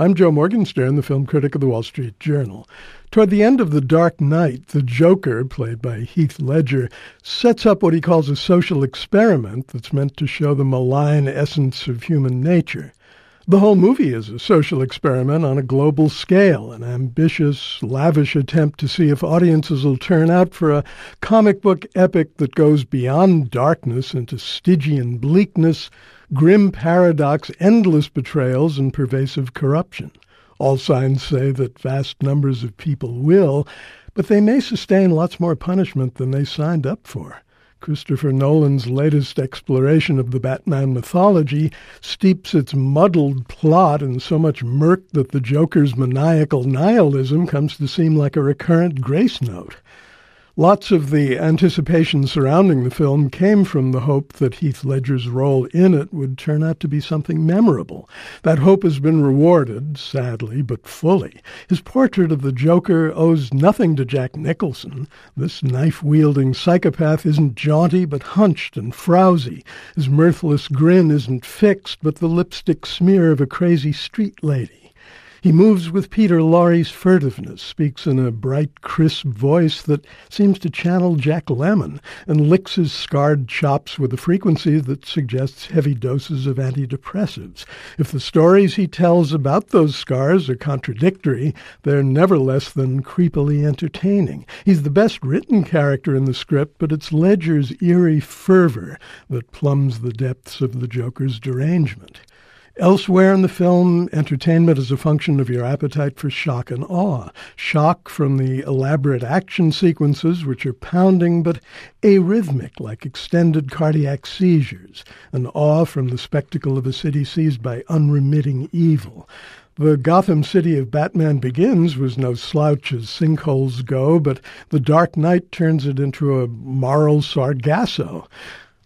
I'm Joe Morgenstern, the film critic of the Wall Street Journal. Toward the end of The Dark Knight, the Joker, played by Heath Ledger, sets up what he calls a social experiment that's meant to show the malign essence of human nature. The whole movie is a social experiment on a global scale, an ambitious, lavish attempt to see if audiences will turn out for a comic book epic that goes beyond darkness into Stygian bleakness grim paradox, endless betrayals, and pervasive corruption. All signs say that vast numbers of people will, but they may sustain lots more punishment than they signed up for. Christopher Nolan's latest exploration of the Batman mythology steeps its muddled plot in so much murk that the Joker's maniacal nihilism comes to seem like a recurrent grace note. Lots of the anticipation surrounding the film came from the hope that Heath Ledger's role in it would turn out to be something memorable. That hope has been rewarded, sadly, but fully. His portrait of the Joker owes nothing to Jack Nicholson. This knife wielding psychopath isn't jaunty, but hunched and frowsy. His mirthless grin isn't fixed, but the lipstick smear of a crazy street lady. He moves with Peter Lorre's furtiveness, speaks in a bright, crisp voice that seems to channel Jack Lemmon, and licks his scarred chops with a frequency that suggests heavy doses of antidepressants. If the stories he tells about those scars are contradictory, they're never less than creepily entertaining. He's the best written character in the script, but it's Ledger's eerie fervor that plumbs the depths of the Joker's derangement. Elsewhere in the film, entertainment is a function of your appetite for shock and awe. Shock from the elaborate action sequences, which are pounding but arrhythmic, like extended cardiac seizures, and awe from the spectacle of a city seized by unremitting evil. The Gotham City of Batman Begins was no slouch as sinkholes go, but The Dark Knight turns it into a moral sargasso.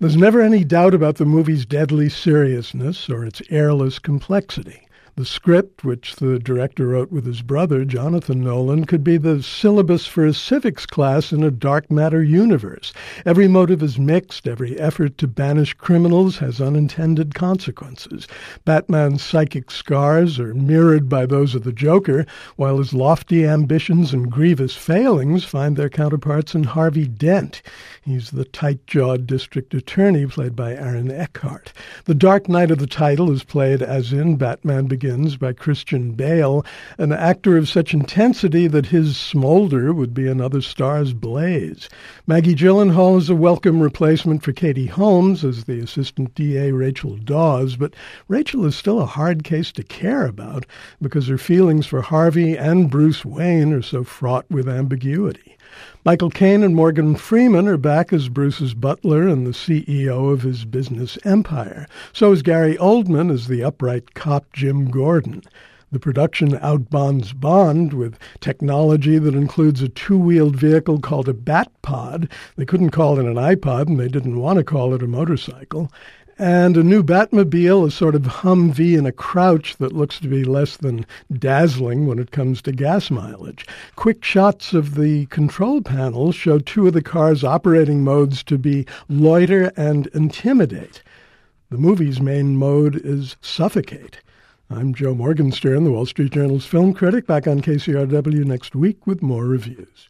There's never any doubt about the movie's deadly seriousness or its airless complexity. The script, which the director wrote with his brother, Jonathan Nolan, could be the syllabus for a civics class in a dark matter universe. Every motive is mixed, every effort to banish criminals has unintended consequences. Batman's psychic scars are mirrored by those of the Joker, while his lofty ambitions and grievous failings find their counterparts in Harvey Dent. He's the tight jawed district attorney played by Aaron Eckhart. The Dark Knight of the title is played as in Batman Begins Begins by Christian Bale, an actor of such intensity that his smolder would be another star's blaze. Maggie Gyllenhaal is a welcome replacement for Katie Holmes as the assistant DA Rachel Dawes, but Rachel is still a hard case to care about because her feelings for Harvey and Bruce Wayne are so fraught with ambiguity. Michael Caine and Morgan Freeman are back as Bruce's butler and the CEO of his business empire. So is Gary Oldman as the upright cop Jim Gordon. The production outbonds Bond with technology that includes a two wheeled vehicle called a Batpod. They couldn't call it an iPod and they didn't want to call it a motorcycle and a new Batmobile, a sort of Humvee in a crouch that looks to be less than dazzling when it comes to gas mileage. Quick shots of the control panel show two of the car's operating modes to be loiter and intimidate. The movie's main mode is suffocate. I'm Joe Morgenstern, the Wall Street Journal's film critic, back on KCRW next week with more reviews.